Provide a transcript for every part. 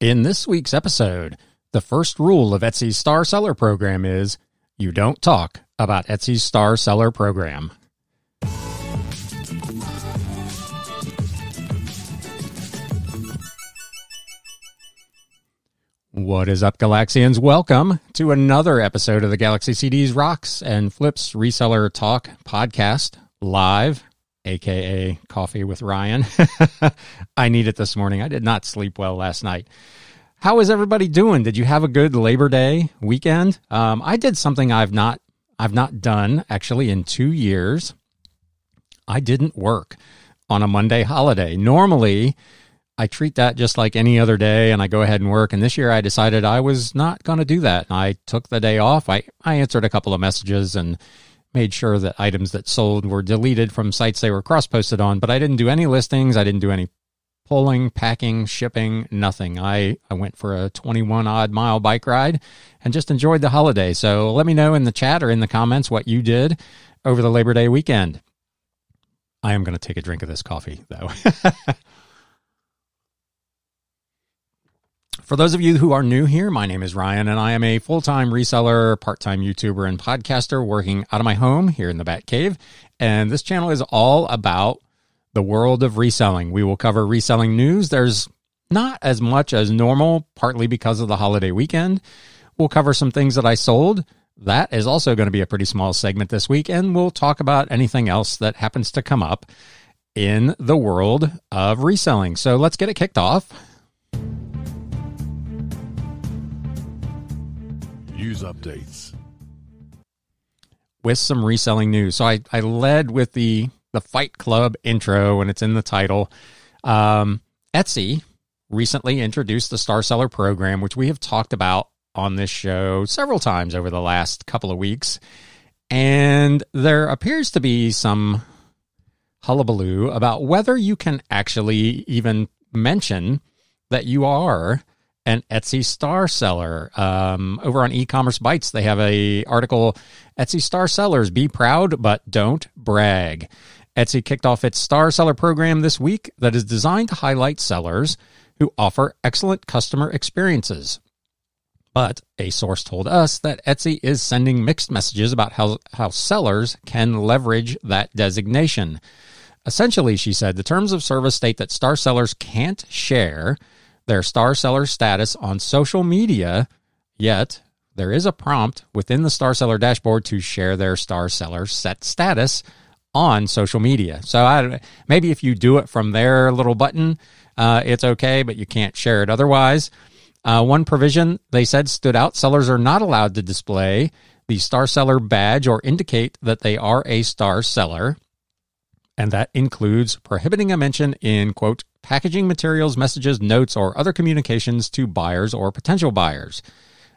In this week's episode, the first rule of Etsy's Star Seller program is you don't talk about Etsy's Star Seller program. What is up, Galaxians? Welcome to another episode of the Galaxy CDs Rocks and Flips Reseller Talk podcast live, aka Coffee with Ryan. I need it this morning. I did not sleep well last night. How is everybody doing? Did you have a good Labor Day weekend? Um, I did something I've not I've not done actually in two years. I didn't work on a Monday holiday. Normally, I treat that just like any other day and I go ahead and work. And this year I decided I was not going to do that. I took the day off. I, I answered a couple of messages and made sure that items that sold were deleted from sites they were cross posted on, but I didn't do any listings. I didn't do any pulling, packing, shipping, nothing. I, I went for a 21 odd mile bike ride and just enjoyed the holiday. So let me know in the chat or in the comments what you did over the Labor Day weekend. I am going to take a drink of this coffee though. For those of you who are new here, my name is Ryan and I am a full time reseller, part time YouTuber, and podcaster working out of my home here in the Bat Cave. And this channel is all about the world of reselling. We will cover reselling news. There's not as much as normal, partly because of the holiday weekend. We'll cover some things that I sold. That is also going to be a pretty small segment this week. And we'll talk about anything else that happens to come up in the world of reselling. So let's get it kicked off. News updates. With some reselling news. So I, I led with the the Fight Club intro, and it's in the title. Um, Etsy recently introduced the Star Seller program, which we have talked about on this show several times over the last couple of weeks. And there appears to be some hullabaloo about whether you can actually even mention that you are an Etsy star seller. Um, over on eCommerceBytes, they have a article, Etsy star sellers, be proud, but don't brag. Etsy kicked off its Star Seller program this week that is designed to highlight sellers who offer excellent customer experiences. But a source told us that Etsy is sending mixed messages about how, how sellers can leverage that designation. Essentially, she said, the terms of service state that star sellers can't share their star seller status on social media, yet there is a prompt within the star seller dashboard to share their star seller set status on social media. So I, maybe if you do it from their little button, uh, it's okay, but you can't share it otherwise. Uh, one provision they said stood out: sellers are not allowed to display the star seller badge or indicate that they are a star seller, and that includes prohibiting a mention in quote packaging materials, messages, notes, or other communications to buyers or potential buyers.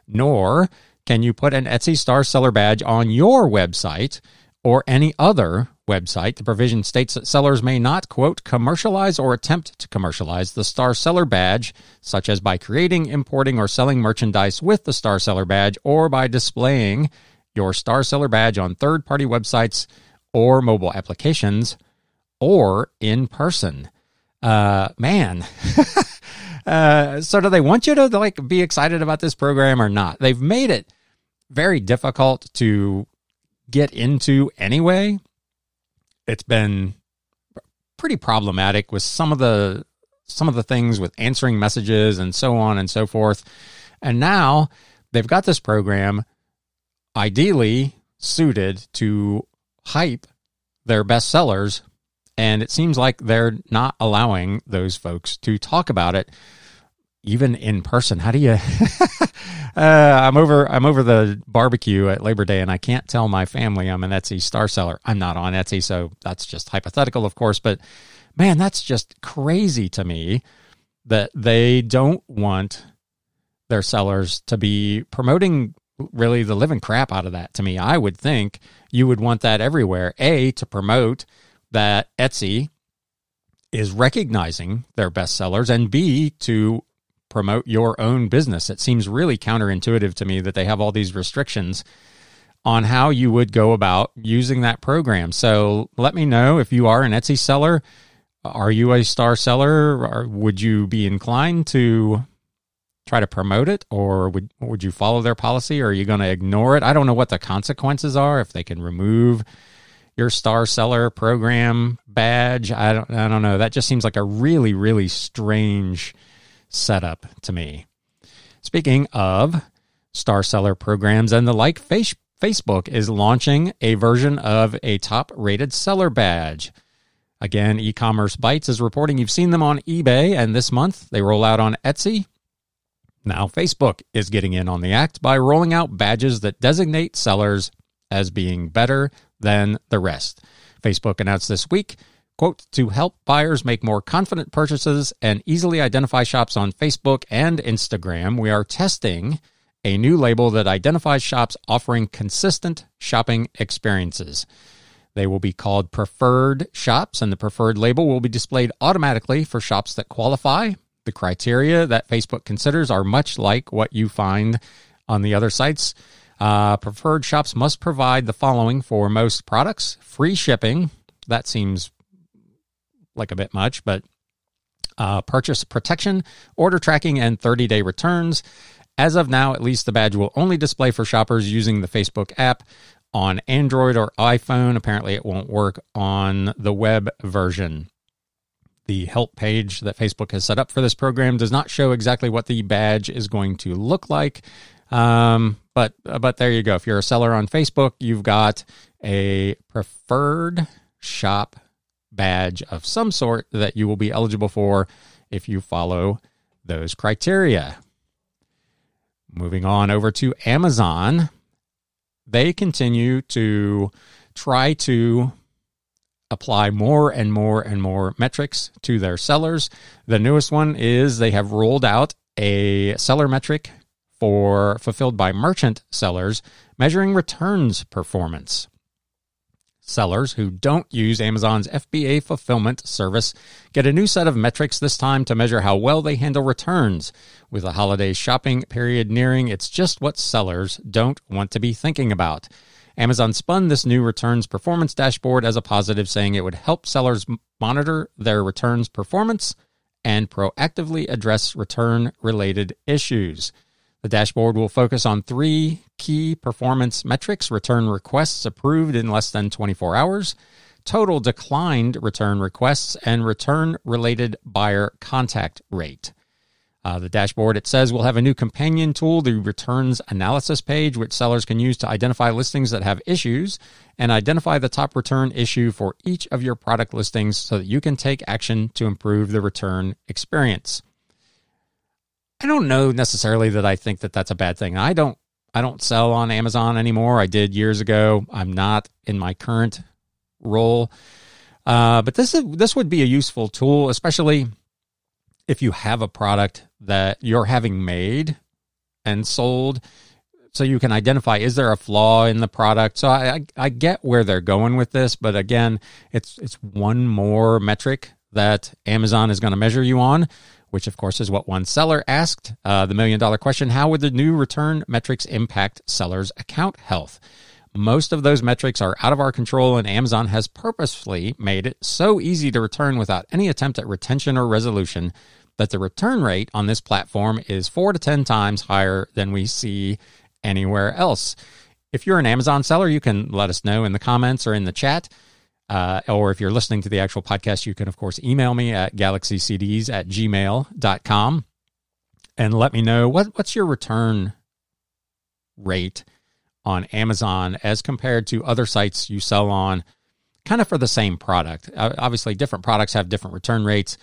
Nor can you put an Etsy star seller badge on your website or any other website, the provision states that sellers may not, quote, commercialize or attempt to commercialize the Star Seller badge, such as by creating, importing, or selling merchandise with the Star Seller badge, or by displaying your Star Seller badge on third party websites or mobile applications, or in person. Uh, man. uh, so do they want you to like be excited about this program or not? They've made it very difficult to get into anyway it's been pretty problematic with some of the some of the things with answering messages and so on and so forth. And now they've got this program ideally suited to hype their best sellers and it seems like they're not allowing those folks to talk about it even in person. How do you? uh, I'm over. I'm over the barbecue at Labor Day, and I can't tell my family I'm an Etsy star seller. I'm not on Etsy, so that's just hypothetical, of course. But man, that's just crazy to me that they don't want their sellers to be promoting really the living crap out of that. To me, I would think you would want that everywhere. A to promote that Etsy is recognizing their best sellers, and B to promote your own business. It seems really counterintuitive to me that they have all these restrictions on how you would go about using that program. So let me know if you are an Etsy seller. Are you a star seller? Or would you be inclined to try to promote it, or would would you follow their policy, or are you going to ignore it? I don't know what the consequences are if they can remove your star seller program badge. I don't I don't know. That just seems like a really really strange setup to me. Speaking of star seller programs and the like, face, Facebook is launching a version of a top rated seller badge. Again, e commerce bites is reporting you've seen them on eBay, and this month they roll out on Etsy. Now, Facebook is getting in on the act by rolling out badges that designate sellers as being better than the rest. Facebook announced this week, quote, to help buyers make more confident purchases and easily identify shops on Facebook and Instagram, we are testing a new label that identifies shops offering consistent shopping experiences. They will be called preferred shops, and the preferred label will be displayed automatically for shops that qualify. The criteria that Facebook considers are much like what you find on the other sites. Uh, preferred shops must provide the following for most products free shipping. That seems like a bit much, but uh, purchase protection, order tracking, and 30 day returns. As of now, at least the badge will only display for shoppers using the Facebook app on Android or iPhone. Apparently, it won't work on the web version. The help page that Facebook has set up for this program does not show exactly what the badge is going to look like. Um, but but there you go. If you're a seller on Facebook, you've got a preferred shop badge of some sort that you will be eligible for if you follow those criteria. Moving on over to Amazon, they continue to try to apply more and more and more metrics to their sellers. The newest one is they have rolled out a seller metric for fulfilled by merchant sellers measuring returns performance. Sellers who don't use Amazon's FBA fulfillment service get a new set of metrics this time to measure how well they handle returns. With the holiday shopping period nearing, it's just what sellers don't want to be thinking about. Amazon spun this new returns performance dashboard as a positive, saying it would help sellers monitor their returns performance and proactively address return related issues. The dashboard will focus on three key performance metrics return requests approved in less than 24 hours, total declined return requests, and return related buyer contact rate. Uh, the dashboard, it says, will have a new companion tool, the returns analysis page, which sellers can use to identify listings that have issues and identify the top return issue for each of your product listings so that you can take action to improve the return experience. I don't know necessarily that I think that that's a bad thing. I don't I don't sell on Amazon anymore. I did years ago. I'm not in my current role. Uh, but this is this would be a useful tool, especially if you have a product that you're having made and sold, so you can identify is there a flaw in the product. So I, I, I get where they're going with this, but again, it's it's one more metric that Amazon is going to measure you on which of course is what one seller asked. Uh, the million dollar question How would the new return metrics impact sellers' account health? Most of those metrics are out of our control, and Amazon has purposefully made it so easy to return without any attempt at retention or resolution that the return rate on this platform is four to 10 times higher than we see anywhere else. If you're an Amazon seller, you can let us know in the comments or in the chat. Uh, or if you're listening to the actual podcast, you can, of course, email me at galaxycds at gmail.com and let me know what, what's your return rate on Amazon as compared to other sites you sell on, kind of for the same product. Obviously, different products have different return rates.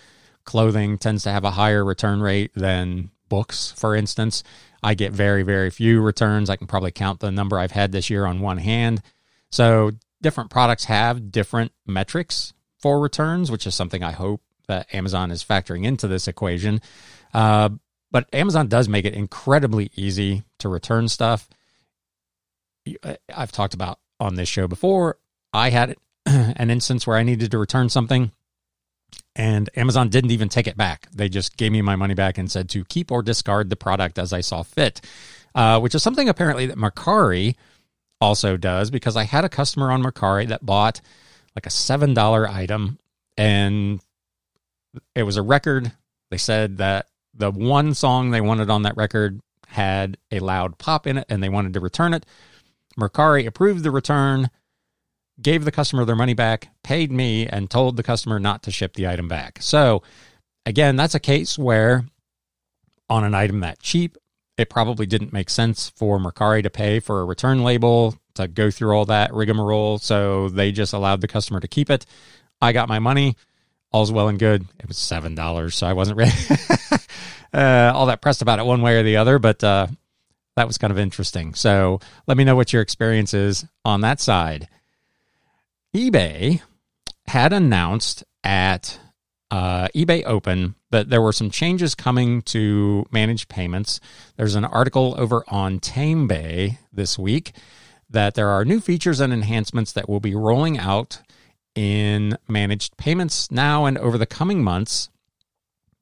Clothing tends to have a higher return rate than books, for instance. I get very, very few returns. I can probably count the number I've had this year on one hand. So different products have different metrics for returns, which is something I hope that Amazon is factoring into this equation. Uh, but Amazon does make it incredibly easy to return stuff. I've talked about on this show before. I had an instance where I needed to return something and Amazon didn't even take it back. They just gave me my money back and said to keep or discard the product as I saw fit, uh, which is something apparently that Mercari also does because I had a customer on Mercari that bought like a $7 item and it was a record. They said that the one song they wanted on that record had a loud pop in it and they wanted to return it. Mercari approved the return, gave the customer their money back, paid me, and told the customer not to ship the item back. So, again, that's a case where on an item that cheap, it probably didn't make sense for Mercari to pay for a return label to go through all that rigmarole. So they just allowed the customer to keep it. I got my money. All's well and good. It was seven dollars, so I wasn't really uh, all that pressed about it one way or the other. But uh, that was kind of interesting. So let me know what your experience is on that side. eBay had announced at uh, eBay Open that there were some changes coming to managed payments. There's an article over on TameBay this week that there are new features and enhancements that will be rolling out in managed payments now and over the coming months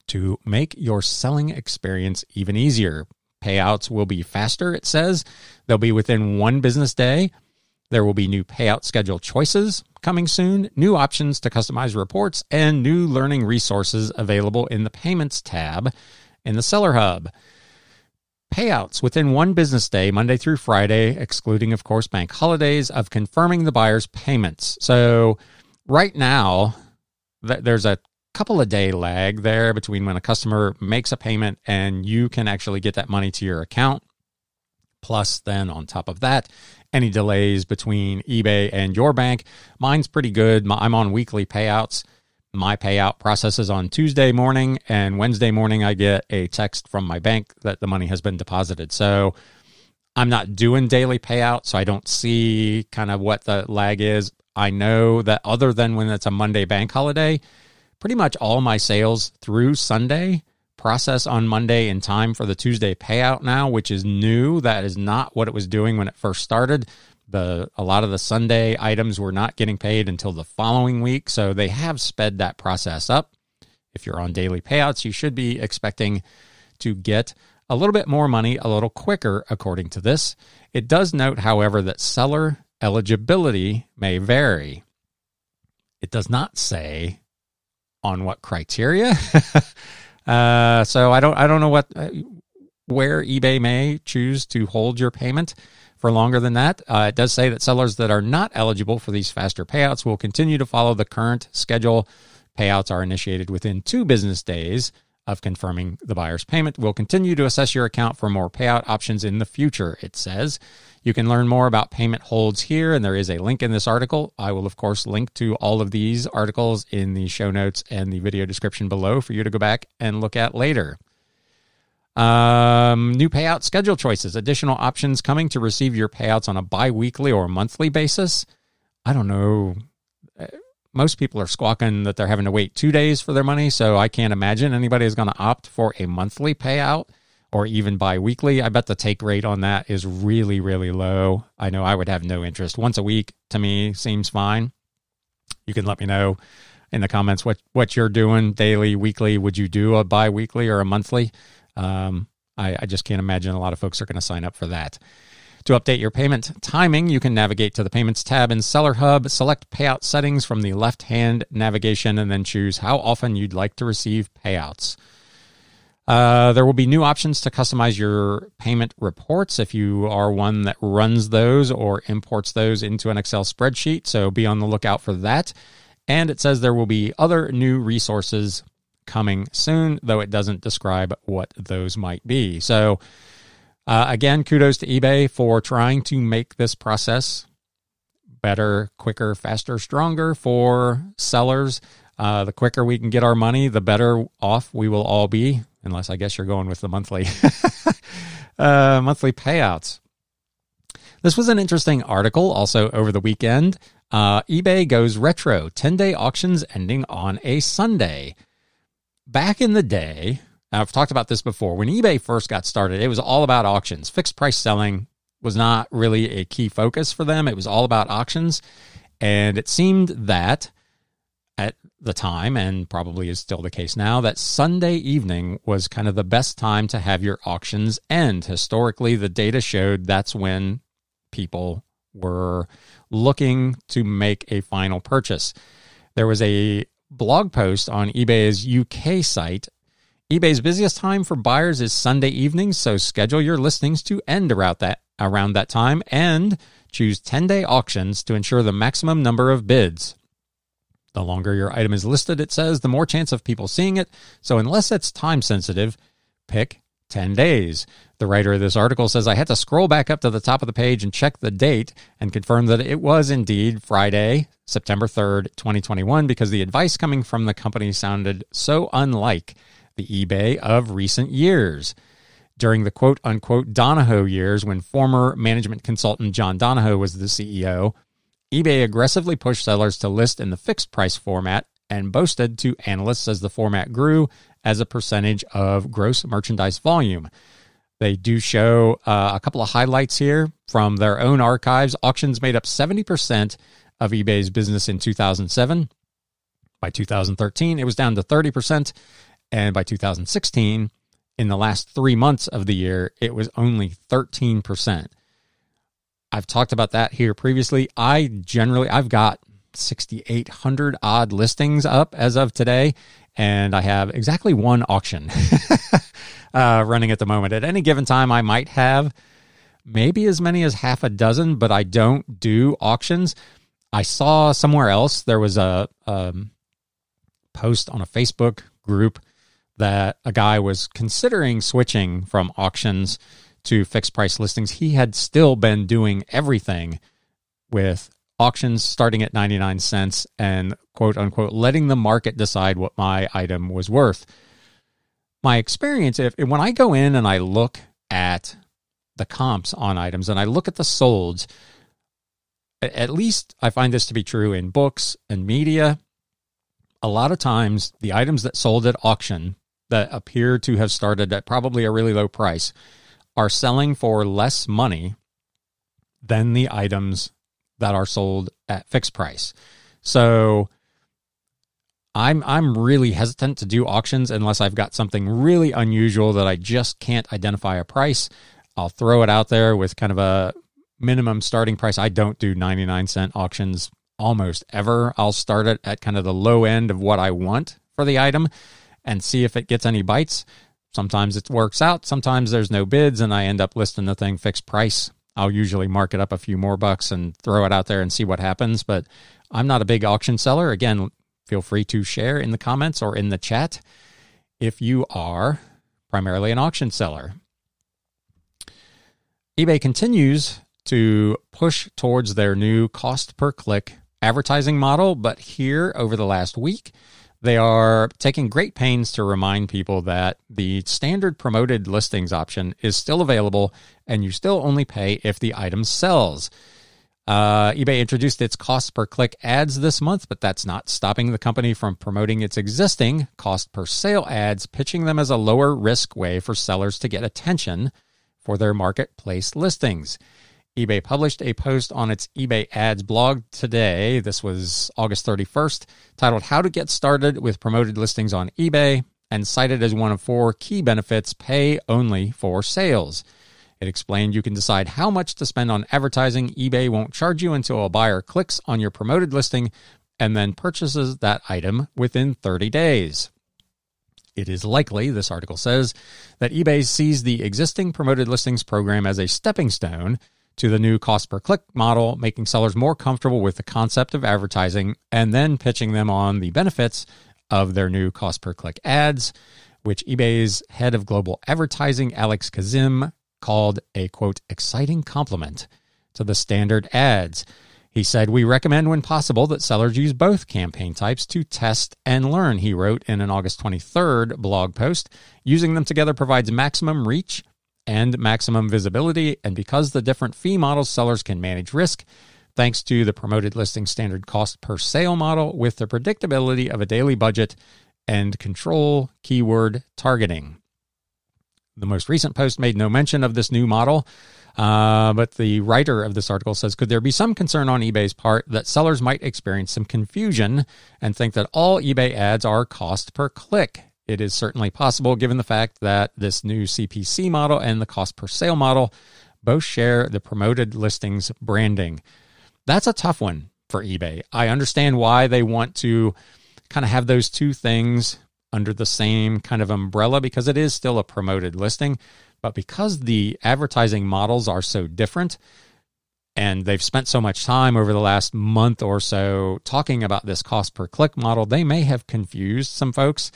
to make your selling experience even easier. Payouts will be faster, it says. They'll be within one business day. There will be new payout schedule choices coming soon, new options to customize reports, and new learning resources available in the Payments tab in the Seller Hub. Payouts within one business day, Monday through Friday, excluding, of course, bank holidays, of confirming the buyer's payments. So, right now, there's a couple of day lag there between when a customer makes a payment and you can actually get that money to your account. Plus, then on top of that, any delays between eBay and your bank. Mine's pretty good. I'm on weekly payouts. My payout processes on Tuesday morning, and Wednesday morning, I get a text from my bank that the money has been deposited. So I'm not doing daily payout, so I don't see kind of what the lag is. I know that other than when it's a Monday bank holiday, pretty much all my sales through Sunday process on Monday in time for the Tuesday payout now, which is new. That is not what it was doing when it first started. The a lot of the Sunday items were not getting paid until the following week, so they have sped that process up. If you're on daily payouts, you should be expecting to get a little bit more money a little quicker according to this. It does note, however, that seller eligibility may vary. It does not say on what criteria. Uh, so I don't I don't know what uh, where eBay may choose to hold your payment for longer than that. Uh, it does say that sellers that are not eligible for these faster payouts will continue to follow the current schedule. Payouts are initiated within two business days of confirming the buyer's payment. We'll continue to assess your account for more payout options in the future, it says. You can learn more about payment holds here, and there is a link in this article. I will, of course, link to all of these articles in the show notes and the video description below for you to go back and look at later. Um, new payout schedule choices, additional options coming to receive your payouts on a bi weekly or monthly basis. I don't know. Most people are squawking that they're having to wait two days for their money, so I can't imagine anybody is going to opt for a monthly payout or even bi-weekly. I bet the take rate on that is really, really low. I know I would have no interest. Once a week to me seems fine. You can let me know in the comments what, what you're doing daily, weekly. Would you do a bi-weekly or a monthly? Um, I, I just can't imagine a lot of folks are going to sign up for that. To update your payment timing, you can navigate to the Payments tab in Seller Hub, select Payout Settings from the left hand navigation, and then choose how often you'd like to receive payouts. Uh, there will be new options to customize your payment reports if you are one that runs those or imports those into an Excel spreadsheet. So be on the lookout for that. And it says there will be other new resources coming soon, though it doesn't describe what those might be. So, uh, again, kudos to eBay for trying to make this process better, quicker, faster, stronger for sellers. Uh, the quicker we can get our money, the better off we will all be unless I guess you're going with the monthly uh, monthly payouts. This was an interesting article also over the weekend. Uh, eBay goes retro, 10 day auctions ending on a Sunday. Back in the day, I've talked about this before, when eBay first got started, it was all about auctions. Fixed price selling was not really a key focus for them, it was all about auctions. And it seemed that at the time, and probably is still the case now, that Sunday evening was kind of the best time to have your auctions end. Historically, the data showed that's when people were looking to make a final purchase. There was a blog post on eBay's UK site eBay's busiest time for buyers is Sunday evenings, so schedule your listings to end around that around that time and choose 10-day auctions to ensure the maximum number of bids. The longer your item is listed, it says, the more chance of people seeing it. So unless it's time sensitive, pick 10 days. The writer of this article says I had to scroll back up to the top of the page and check the date and confirm that it was indeed Friday, September 3rd, 2021, because the advice coming from the company sounded so unlike the eBay of recent years. During the quote unquote Donahoe years, when former management consultant John Donahoe was the CEO, eBay aggressively pushed sellers to list in the fixed price format and boasted to analysts as the format grew as a percentage of gross merchandise volume. They do show uh, a couple of highlights here from their own archives. Auctions made up 70% of eBay's business in 2007. By 2013, it was down to 30%. And by 2016, in the last three months of the year, it was only 13%. I've talked about that here previously. I generally, I've got 6,800 odd listings up as of today, and I have exactly one auction uh, running at the moment. At any given time, I might have maybe as many as half a dozen, but I don't do auctions. I saw somewhere else there was a, um, post on a Facebook group that a guy was considering switching from auctions to fixed price listings. He had still been doing everything with auctions starting at 99 cents and quote unquote letting the market decide what my item was worth. My experience, if when I go in and I look at the comps on items and I look at the solds, at least I find this to be true in books and media. A lot of times, the items that sold at auction that appear to have started at probably a really low price are selling for less money than the items that are sold at fixed price. So I'm I'm really hesitant to do auctions unless I've got something really unusual that I just can't identify a price. I'll throw it out there with kind of a minimum starting price. I don't do 99 cent auctions almost ever. I'll start it at kind of the low end of what I want for the item and see if it gets any bites. Sometimes it works out, sometimes there's no bids and I end up listing the thing fixed price I'll usually mark it up a few more bucks and throw it out there and see what happens. But I'm not a big auction seller. Again, feel free to share in the comments or in the chat if you are primarily an auction seller. eBay continues to push towards their new cost per click advertising model, but here over the last week, they are taking great pains to remind people that the standard promoted listings option is still available and you still only pay if the item sells. Uh, eBay introduced its cost per click ads this month, but that's not stopping the company from promoting its existing cost per sale ads, pitching them as a lower risk way for sellers to get attention for their marketplace listings eBay published a post on its eBay ads blog today. This was August 31st, titled How to Get Started with Promoted Listings on eBay, and cited as one of four key benefits pay only for sales. It explained you can decide how much to spend on advertising. eBay won't charge you until a buyer clicks on your promoted listing and then purchases that item within 30 days. It is likely, this article says, that eBay sees the existing promoted listings program as a stepping stone to the new cost per click model, making sellers more comfortable with the concept of advertising and then pitching them on the benefits of their new cost per click ads, which eBay's head of global advertising, Alex Kazim, called a quote, exciting complement to the standard ads. He said, We recommend when possible that sellers use both campaign types to test and learn, he wrote in an August 23rd blog post. Using them together provides maximum reach and maximum visibility. And because the different fee models, sellers can manage risk thanks to the promoted listing standard cost per sale model with the predictability of a daily budget and control keyword targeting. The most recent post made no mention of this new model, uh, but the writer of this article says Could there be some concern on eBay's part that sellers might experience some confusion and think that all eBay ads are cost per click? It is certainly possible given the fact that this new CPC model and the cost per sale model both share the promoted listings branding. That's a tough one for eBay. I understand why they want to kind of have those two things under the same kind of umbrella because it is still a promoted listing. But because the advertising models are so different, and they've spent so much time over the last month or so talking about this cost per click model, they may have confused some folks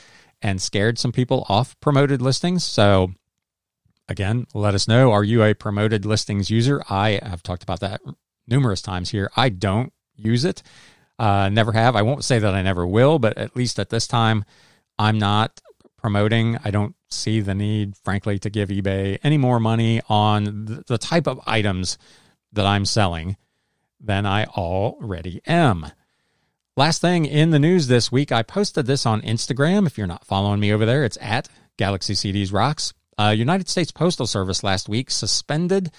and scared some people off promoted listings. So, again, let us know. Are you a promoted listings user? I have talked about that numerous times here. I don't use it, uh, never have. I won't say that I never will, but at least at this time, I'm not promoting. I don't see the need, frankly, to give eBay any more money on the type of items that I'm selling than I already am. Last thing in the news this week, I posted this on Instagram. If you're not following me over there, it's at Galaxy CDs Rocks. Uh, United States Postal Service last week suspended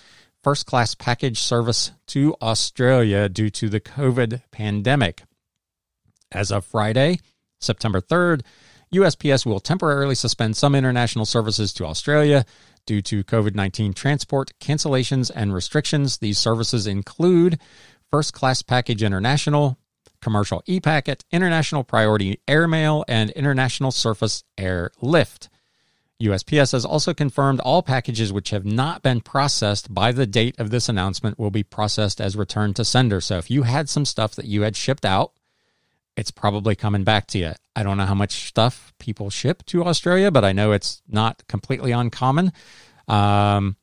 first class package service to Australia due to the COVID pandemic. As of Friday, September 3rd, USPS will temporarily suspend some international services to Australia due to COVID 19 transport cancellations and restrictions. These services include First Class Package International, Commercial e Packet, International Priority Airmail, and International Surface Air Lift. USPS has also confirmed all packages which have not been processed by the date of this announcement will be processed as returned to sender. So if you had some stuff that you had shipped out, it's probably coming back to you. I don't know how much stuff people ship to Australia, but I know it's not completely uncommon. Um,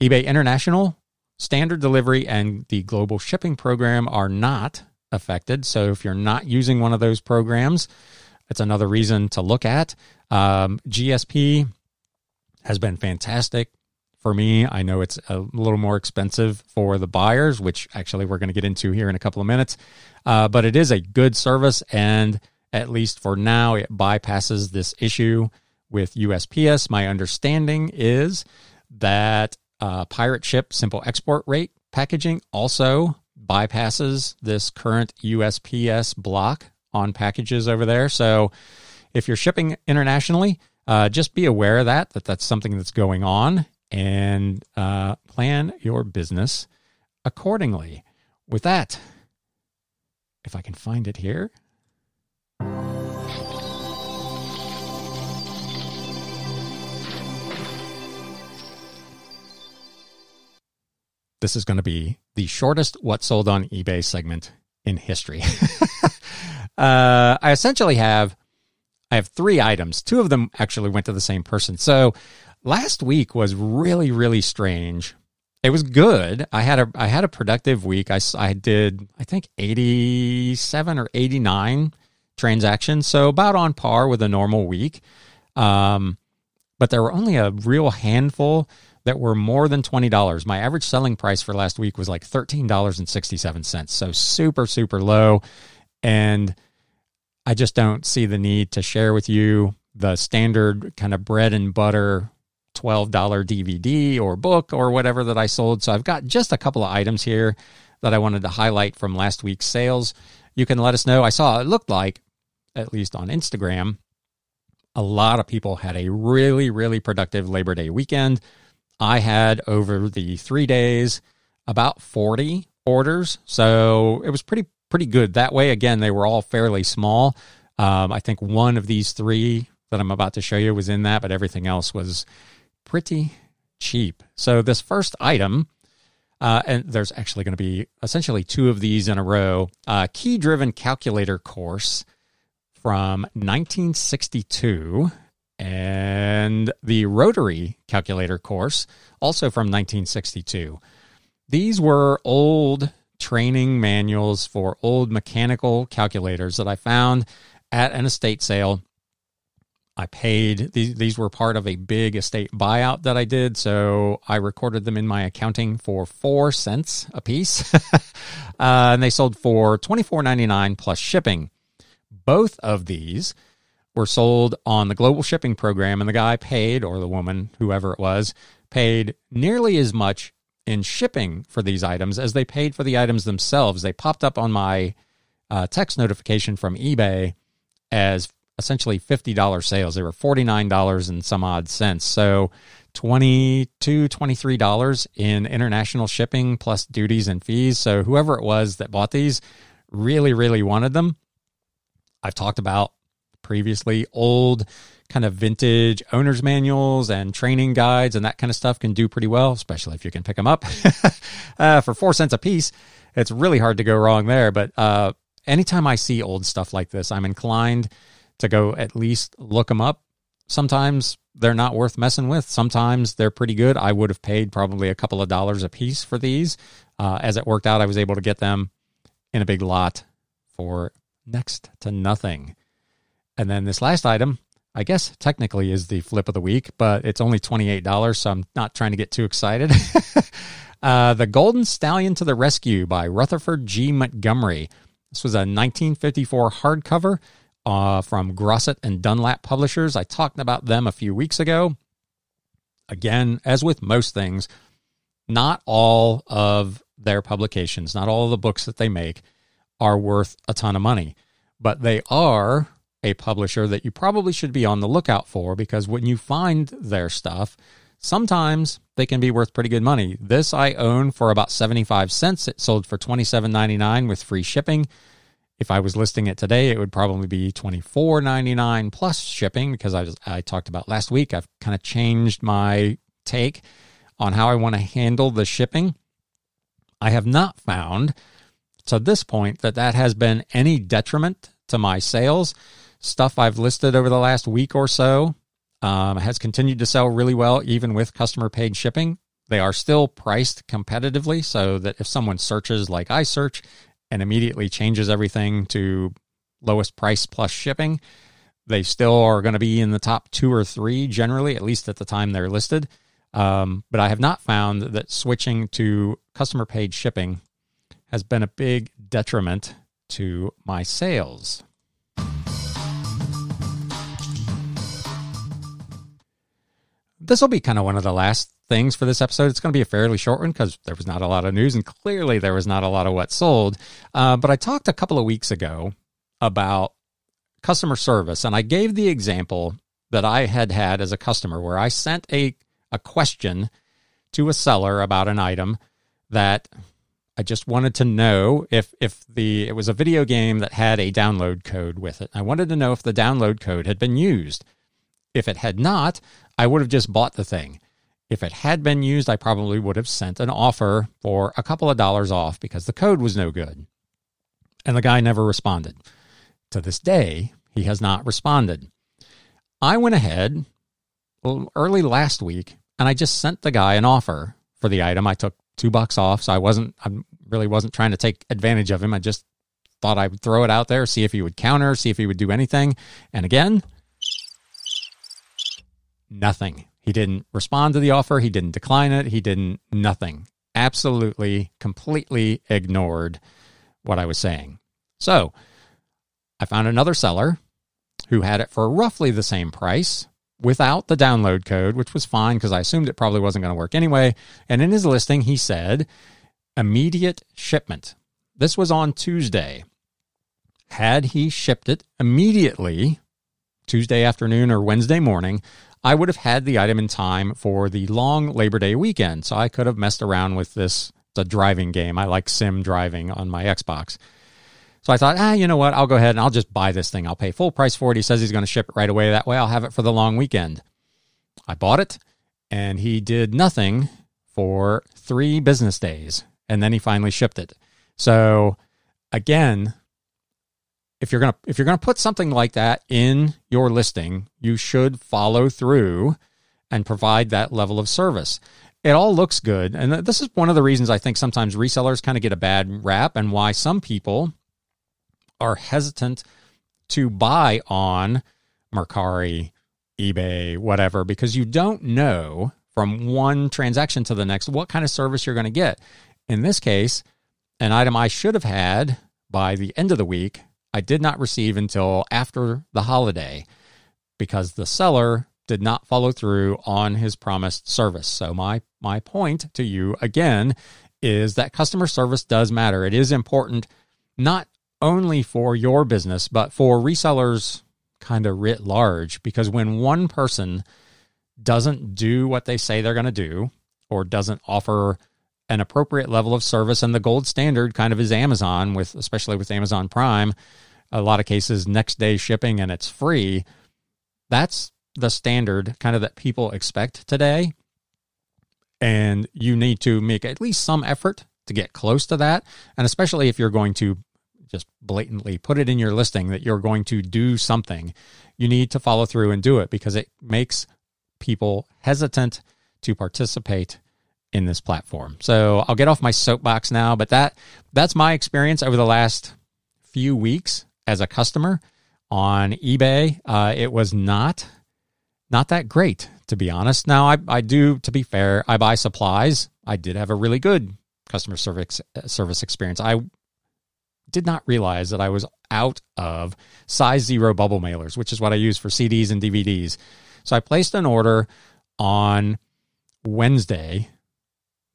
eBay International, standard delivery, and the global shipping program are not affected. So if you're not using one of those programs, it's another reason to look at. Um, GSP has been fantastic for me. I know it's a little more expensive for the buyers, which actually we're going to get into here in a couple of minutes. Uh, but it is a good service, and at least for now, it bypasses this issue with USPS. My understanding is that uh, pirate ship simple export rate packaging also bypasses this current USPS block on packages over there. So if you're shipping internationally, uh, just be aware of that, that that's something that's going on and uh, plan your business accordingly. With that, if I can find it here. This is going to be the shortest What Sold on eBay segment in history. uh, I essentially have I have three items. Two of them actually went to the same person. So last week was really really strange. It was good. I had a I had a productive week. I I did I think 87 or 89 transactions, so about on par with a normal week. Um, but there were only a real handful that were more than $20. My average selling price for last week was like $13.67. So super, super low. And I just don't see the need to share with you the standard kind of bread and butter $12 DVD or book or whatever that I sold. So I've got just a couple of items here that I wanted to highlight from last week's sales. You can let us know. I saw it looked like, at least on Instagram, a lot of people had a really, really productive Labor Day weekend. I had over the three days about 40 orders. So it was pretty, pretty good that way. Again, they were all fairly small. Um, I think one of these three that I'm about to show you was in that, but everything else was pretty cheap. So this first item, uh, and there's actually going to be essentially two of these in a row. Uh, key driven calculator course from 1962 and the rotary calculator course also from 1962. These were old training manuals for old mechanical calculators that I found at an estate sale I paid these these were part of a big estate buyout that I did, so I recorded them in my accounting for four cents a piece, uh, and they sold for twenty four ninety nine plus shipping. Both of these were sold on the global shipping program, and the guy paid, or the woman, whoever it was, paid nearly as much in shipping for these items as they paid for the items themselves. They popped up on my uh, text notification from eBay as essentially $50 sales. They were $49 and some odd cents. So $22, $23 in international shipping plus duties and fees. So whoever it was that bought these really, really wanted them. I've talked about previously. Old kind of vintage owner's manuals and training guides and that kind of stuff can do pretty well, especially if you can pick them up uh, for four cents a piece. It's really hard to go wrong there. But uh, anytime I see old stuff like this, I'm inclined to go at least look them up. Sometimes they're not worth messing with. Sometimes they're pretty good. I would have paid probably a couple of dollars a piece for these. Uh, as it worked out, I was able to get them in a big lot for next to nothing. And then this last item, I guess technically is the flip of the week, but it's only $28, so I'm not trying to get too excited. uh, the Golden Stallion to the Rescue by Rutherford G. Montgomery. This was a 1954 hardcover uh, from Grosset and Dunlap Publishers. I talked about them a few weeks ago. Again, as with most things, not all of their publications, not all of the books that they make are worth a ton of money, but they are a publisher that you probably should be on the lookout for because when you find their stuff, sometimes they can be worth pretty good money. This I own for about 75 cents. It sold for $27.99 with free shipping. If I was listing it today, it would probably be $24.99 plus shipping because I, I talked about last week. I've kind of changed my take on how I want to handle the shipping. I have not found to this point that that has been any detriment to my sales. Stuff I've listed over the last week or so um, has continued to sell really well, even with customer paid shipping. They are still priced competitively so that if someone searches like I search and immediately changes everything to lowest price plus shipping, they still are going to be in the top two or three generally, at least at the time they're listed. Um, but I have not found that switching to customer paid shipping has been a big detriment to my sales. This will be kind of one of the last things for this episode. It's going to be a fairly short one because there was not a lot of news and clearly there was not a lot of what sold. Uh, but I talked a couple of weeks ago about customer service and I gave the example that I had had as a customer where I sent a, a question to a seller about an item that I just wanted to know if if the it was a video game that had a download code with it. I wanted to know if the download code had been used. If it had not, I would have just bought the thing. If it had been used, I probably would have sent an offer for a couple of dollars off because the code was no good. And the guy never responded. To this day, he has not responded. I went ahead early last week and I just sent the guy an offer for the item. I took two bucks off. So I wasn't, I really wasn't trying to take advantage of him. I just thought I would throw it out there, see if he would counter, see if he would do anything. And again, nothing. He didn't respond to the offer. He didn't decline it. He didn't, nothing. Absolutely, completely ignored what I was saying. So I found another seller who had it for roughly the same price without the download code, which was fine because I assumed it probably wasn't going to work anyway. And in his listing, he said immediate shipment. This was on Tuesday. Had he shipped it immediately, Tuesday afternoon or Wednesday morning, I would have had the item in time for the long Labor Day weekend. So I could have messed around with this. A driving game. I like sim driving on my Xbox. So I thought, ah, you know what? I'll go ahead and I'll just buy this thing. I'll pay full price for it. He says he's going to ship it right away. That way I'll have it for the long weekend. I bought it and he did nothing for three business days. And then he finally shipped it. So again, if you're to if you're to put something like that in your listing, you should follow through and provide that level of service. It all looks good. And this is one of the reasons I think sometimes resellers kind of get a bad rap and why some people are hesitant to buy on Mercari, eBay, whatever, because you don't know from one transaction to the next what kind of service you're going to get. In this case, an item I should have had by the end of the week, I did not receive until after the holiday because the seller did not follow through on his promised service. So my my point to you again is that customer service does matter. It is important not only for your business, but for resellers kind of writ large. Because when one person doesn't do what they say they're going to do or doesn't offer an appropriate level of service, and the gold standard kind of is Amazon, with especially with Amazon Prime. A lot of cases next day shipping and it's free. That's the standard kind of that people expect today. And you need to make at least some effort to get close to that. And especially if you're going to just blatantly put it in your listing that you're going to do something, you need to follow through and do it because it makes people hesitant to participate in this platform. So I'll get off my soapbox now, but that that's my experience over the last few weeks as a customer on eBay. Uh, it was not not that great to be honest. Now I, I do to be fair, I buy supplies. I did have a really good customer service service experience. I did not realize that I was out of size zero bubble mailers, which is what I use for CDs and DVDs. So I placed an order on Wednesday,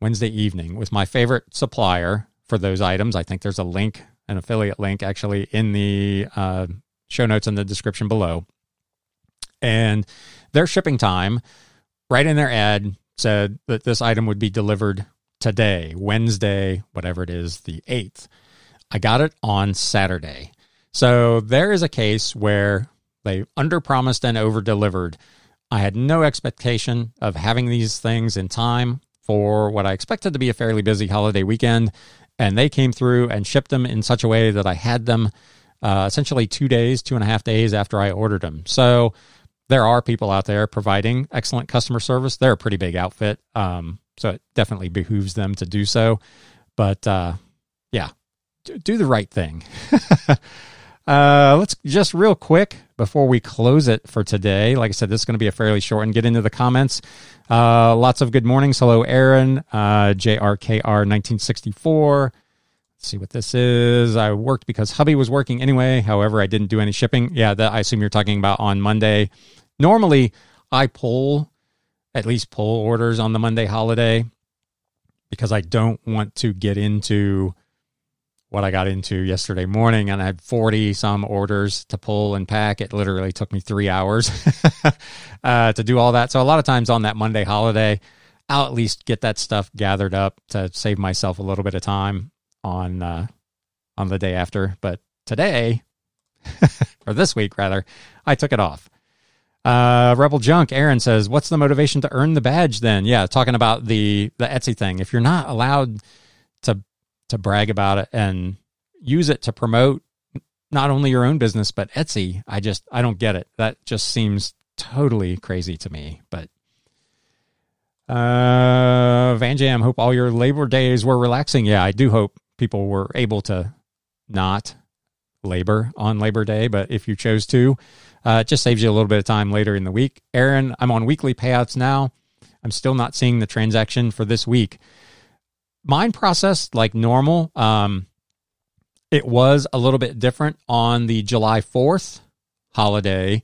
Wednesday evening with my favorite supplier for those items. I think there's a link, an affiliate link actually in the uh, show notes in the description below. And their shipping time, right in their ad, said that this item would be delivered today, Wednesday, whatever it is, the 8th. I got it on Saturday. So there is a case where they underpromised and over delivered. I had no expectation of having these things in time for what I expected to be a fairly busy holiday weekend. And they came through and shipped them in such a way that I had them uh, essentially two days, two and a half days after I ordered them. So there are people out there providing excellent customer service. They're a pretty big outfit. Um, so it definitely behooves them to do so. But uh, yeah, do the right thing. uh, let's just real quick before we close it for today. Like I said, this is going to be a fairly short and get into the comments. Uh, lots of good mornings. Hello, Aaron, uh, JRKR 1964. Let's see what this is. I worked because hubby was working anyway. However, I didn't do any shipping. Yeah, that I assume you're talking about on Monday. Normally, I pull at least pull orders on the Monday holiday because I don't want to get into what I got into yesterday morning and I had 40 some orders to pull and pack. It literally took me three hours uh, to do all that. So a lot of times on that Monday holiday, I'll at least get that stuff gathered up to save myself a little bit of time on uh, on the day after. But today, or this week rather, I took it off. Uh, Rebel Junk, Aaron says, "What's the motivation to earn the badge?" Then, yeah, talking about the the Etsy thing. If you're not allowed to to brag about it and use it to promote not only your own business but Etsy, I just I don't get it. That just seems totally crazy to me. But uh, Van Jam, hope all your Labor Days were relaxing. Yeah, I do hope people were able to not labor on Labor Day, but if you chose to, uh, it just saves you a little bit of time later in the week. Aaron, I'm on weekly payouts now. I'm still not seeing the transaction for this week. Mine processed like normal. Um, it was a little bit different on the July 4th holiday.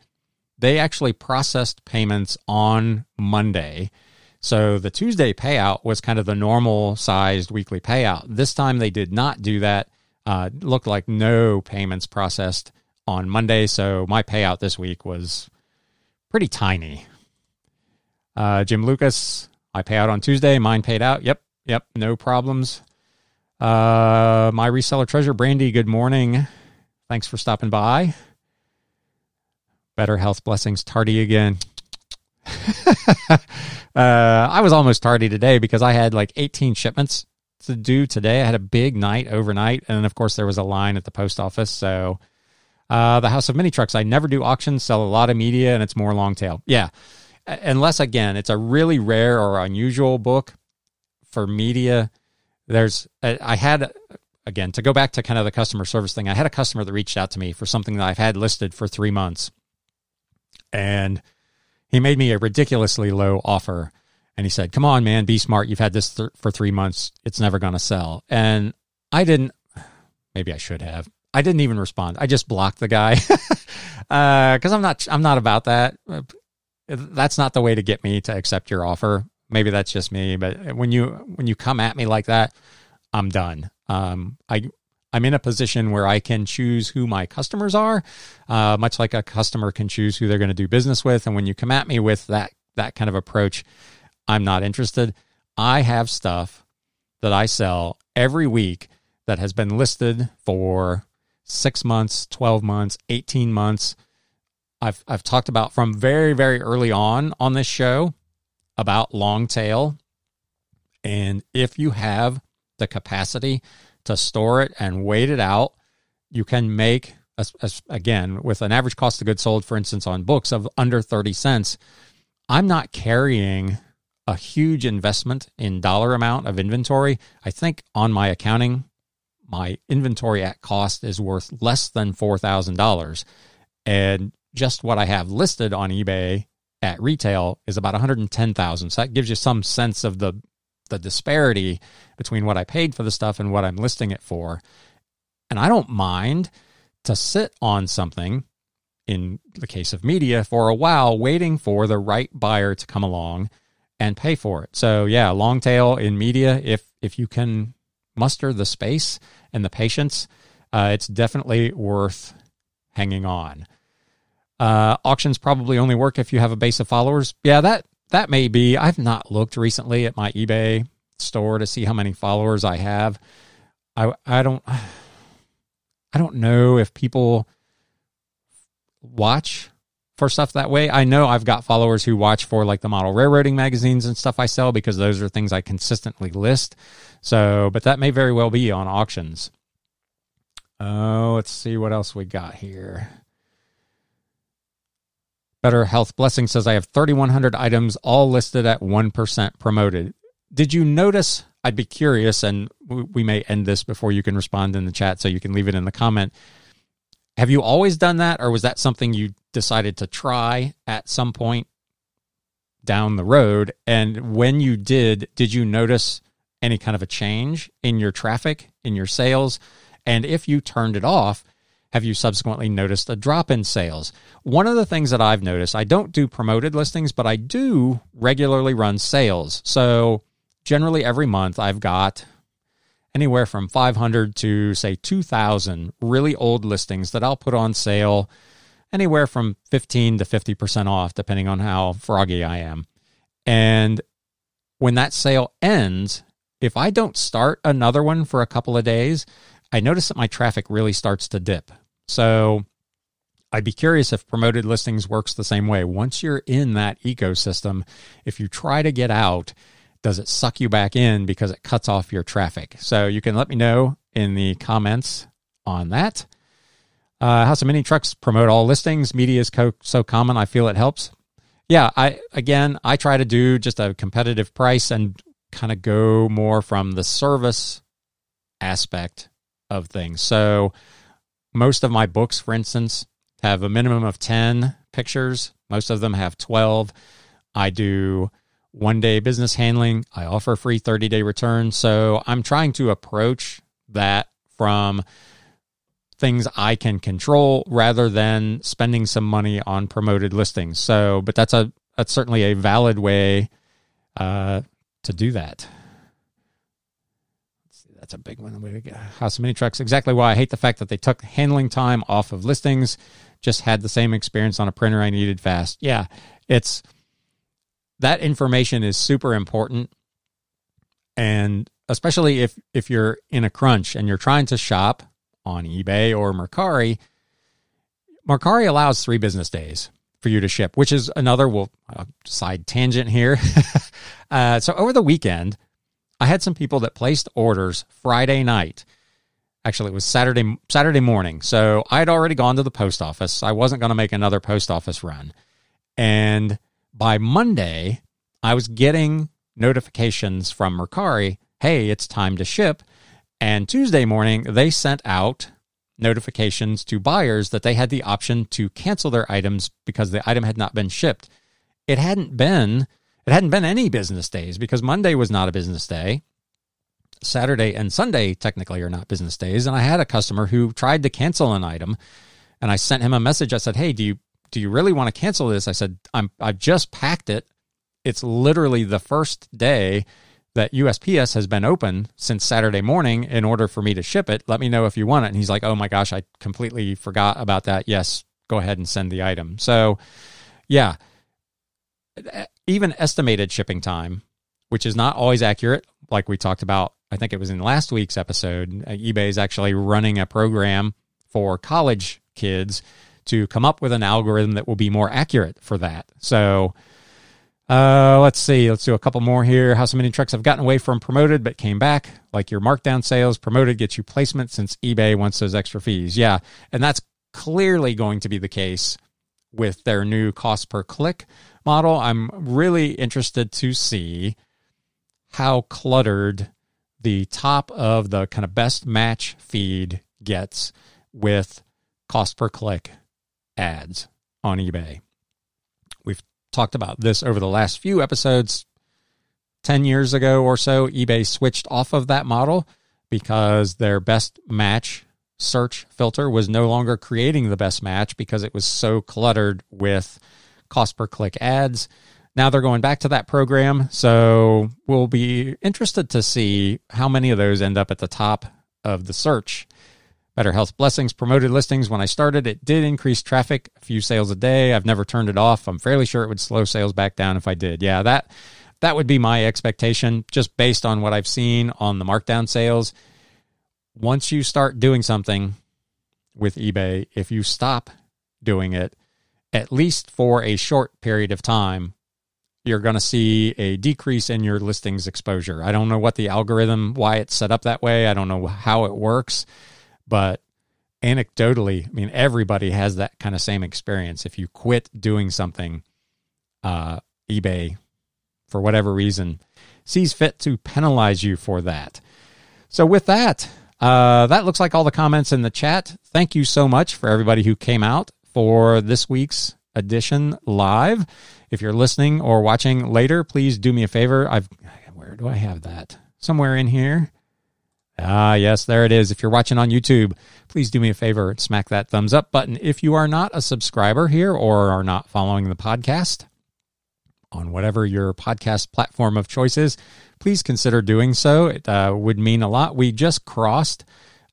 They actually processed payments on Monday. So the Tuesday payout was kind of the normal sized weekly payout. This time they did not do that. Uh, looked like no payments processed on Monday, so my payout this week was pretty tiny. Uh, Jim Lucas, I pay out on Tuesday. Mine paid out. Yep, yep, no problems. Uh, my reseller treasure, Brandy. Good morning. Thanks for stopping by. Better health blessings, tardy again. uh, I was almost tardy today because I had like 18 shipments to do today. I had a big night overnight, and of course there was a line at the post office, so uh, the House of Mini Trucks. I never do auctions, sell a lot of media, and it's more long tail. Yeah. Unless, again, it's a really rare or unusual book for media. There's, I had, again, to go back to kind of the customer service thing, I had a customer that reached out to me for something that I've had listed for three months. And he made me a ridiculously low offer. And he said, Come on, man, be smart. You've had this th- for three months. It's never going to sell. And I didn't, maybe I should have. I didn't even respond. I just blocked the guy because uh, I'm not I'm not about that. That's not the way to get me to accept your offer. Maybe that's just me, but when you when you come at me like that, I'm done. Um, I I'm in a position where I can choose who my customers are, uh, much like a customer can choose who they're going to do business with. And when you come at me with that that kind of approach, I'm not interested. I have stuff that I sell every week that has been listed for six months, 12 months, 18 months. I've, I've talked about from very, very early on on this show about long tail. And if you have the capacity to store it and wait it out, you can make, again, with an average cost of goods sold, for instance, on books of under 30 cents. I'm not carrying a huge investment in dollar amount of inventory. I think on my accounting, my inventory at cost is worth less than $4,000. And just what I have listed on eBay at retail is about 110,000. So that gives you some sense of the the disparity between what I paid for the stuff and what I'm listing it for. And I don't mind to sit on something in the case of media for a while waiting for the right buyer to come along and pay for it. So yeah, long tail in media if if you can muster the space and the patience, uh, it's definitely worth hanging on. Uh, auctions probably only work if you have a base of followers. Yeah, that that may be. I've not looked recently at my eBay store to see how many followers I have. I I don't I don't know if people watch for stuff that way. I know I've got followers who watch for like the model railroading magazines and stuff I sell because those are things I consistently list. So, but that may very well be on auctions. Oh, let's see what else we got here. Better Health Blessing says I have 3,100 items all listed at 1% promoted. Did you notice? I'd be curious, and we may end this before you can respond in the chat, so you can leave it in the comment. Have you always done that, or was that something you decided to try at some point down the road? And when you did, did you notice any kind of a change in your traffic, in your sales? And if you turned it off, have you subsequently noticed a drop in sales? One of the things that I've noticed, I don't do promoted listings, but I do regularly run sales. So generally every month I've got anywhere from 500 to say 2000 really old listings that I'll put on sale anywhere from 15 to 50% off depending on how froggy I am. And when that sale ends, if I don't start another one for a couple of days, I notice that my traffic really starts to dip. So I'd be curious if promoted listings works the same way. Once you're in that ecosystem, if you try to get out, does it suck you back in because it cuts off your traffic? So you can let me know in the comments on that. Uh, House of Mini Trucks promote all listings. Media is co- so common. I feel it helps. Yeah, I again, I try to do just a competitive price and kind of go more from the service aspect of things. So most of my books, for instance, have a minimum of 10 pictures. Most of them have 12. I do one day business handling. I offer free 30 day return. So I'm trying to approach that from things I can control rather than spending some money on promoted listings. So, but that's a that's certainly a valid way uh, to do that. That's a big one. House of Mini Trucks. Exactly why I hate the fact that they took handling time off of listings. Just had the same experience on a printer I needed fast. Yeah, it's that information is super important, and especially if if you're in a crunch and you're trying to shop on eBay or Mercari. Mercari allows three business days for you to ship, which is another well, uh, side tangent here. uh, so over the weekend, I had some people that placed orders Friday night. Actually, it was Saturday Saturday morning. So I had already gone to the post office. I wasn't going to make another post office run. And by Monday, I was getting notifications from Mercari, "Hey, it's time to ship." And Tuesday morning, they sent out notifications to buyers that they had the option to cancel their items because the item had not been shipped. It hadn't been it hadn't been any business days because Monday was not a business day. Saturday and Sunday technically are not business days. And I had a customer who tried to cancel an item and I sent him a message. I said, Hey, do you do you really want to cancel this? I said, I'm I've just packed it. It's literally the first day that USPS has been open since Saturday morning in order for me to ship it. Let me know if you want it. And he's like, Oh my gosh, I completely forgot about that. Yes, go ahead and send the item. So yeah even estimated shipping time, which is not always accurate, like we talked about. I think it was in last week's episode. Uh, eBay is actually running a program for college kids to come up with an algorithm that will be more accurate for that. So, uh, let's see. Let's do a couple more here. House of Mini Trucks have gotten away from promoted but came back? Like your markdown sales, promoted gets you placement since eBay wants those extra fees. Yeah, and that's clearly going to be the case with their new cost per click model. I'm really interested to see how cluttered the top of the kind of best match feed gets with cost per click ads on eBay. We've talked about this over the last few episodes. 10 years ago or so, eBay switched off of that model because their best match search filter was no longer creating the best match because it was so cluttered with cost per click ads. Now they're going back to that program. So we'll be interested to see how many of those end up at the top of the search. Better Health Blessings promoted listings. When I started, it did increase traffic, a few sales a day. I've never turned it off. I'm fairly sure it would slow sales back down if I did. Yeah, that that would be my expectation just based on what I've seen on the markdown sales. Once you start doing something with eBay, if you stop doing it, at least for a short period of time, you're going to see a decrease in your listings exposure. I don't know what the algorithm, why it's set up that way. I don't know how it works but anecdotally, I mean, everybody has that kind of same experience. If you quit doing something, uh, eBay, for whatever reason, sees fit to penalize you for that. So, with that, uh, that looks like all the comments in the chat. Thank you so much for everybody who came out for this week's edition live. If you're listening or watching later, please do me a favor. I've where do I have that? Somewhere in here. Ah, yes, there it is. If you're watching on YouTube, please do me a favor smack that thumbs up button. If you are not a subscriber here or are not following the podcast on whatever your podcast platform of choice is, please consider doing so. It uh, would mean a lot. We just crossed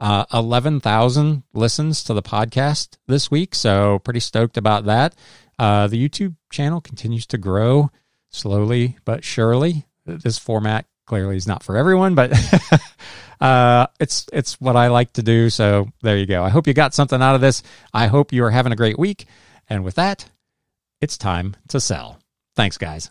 uh, 11,000 listens to the podcast this week, so pretty stoked about that. Uh, the YouTube channel continues to grow slowly but surely. This format clearly is not for everyone, but uh, it's it's what I like to do. So there you go. I hope you got something out of this. I hope you are having a great week. And with that, it's time to sell. Thanks, guys.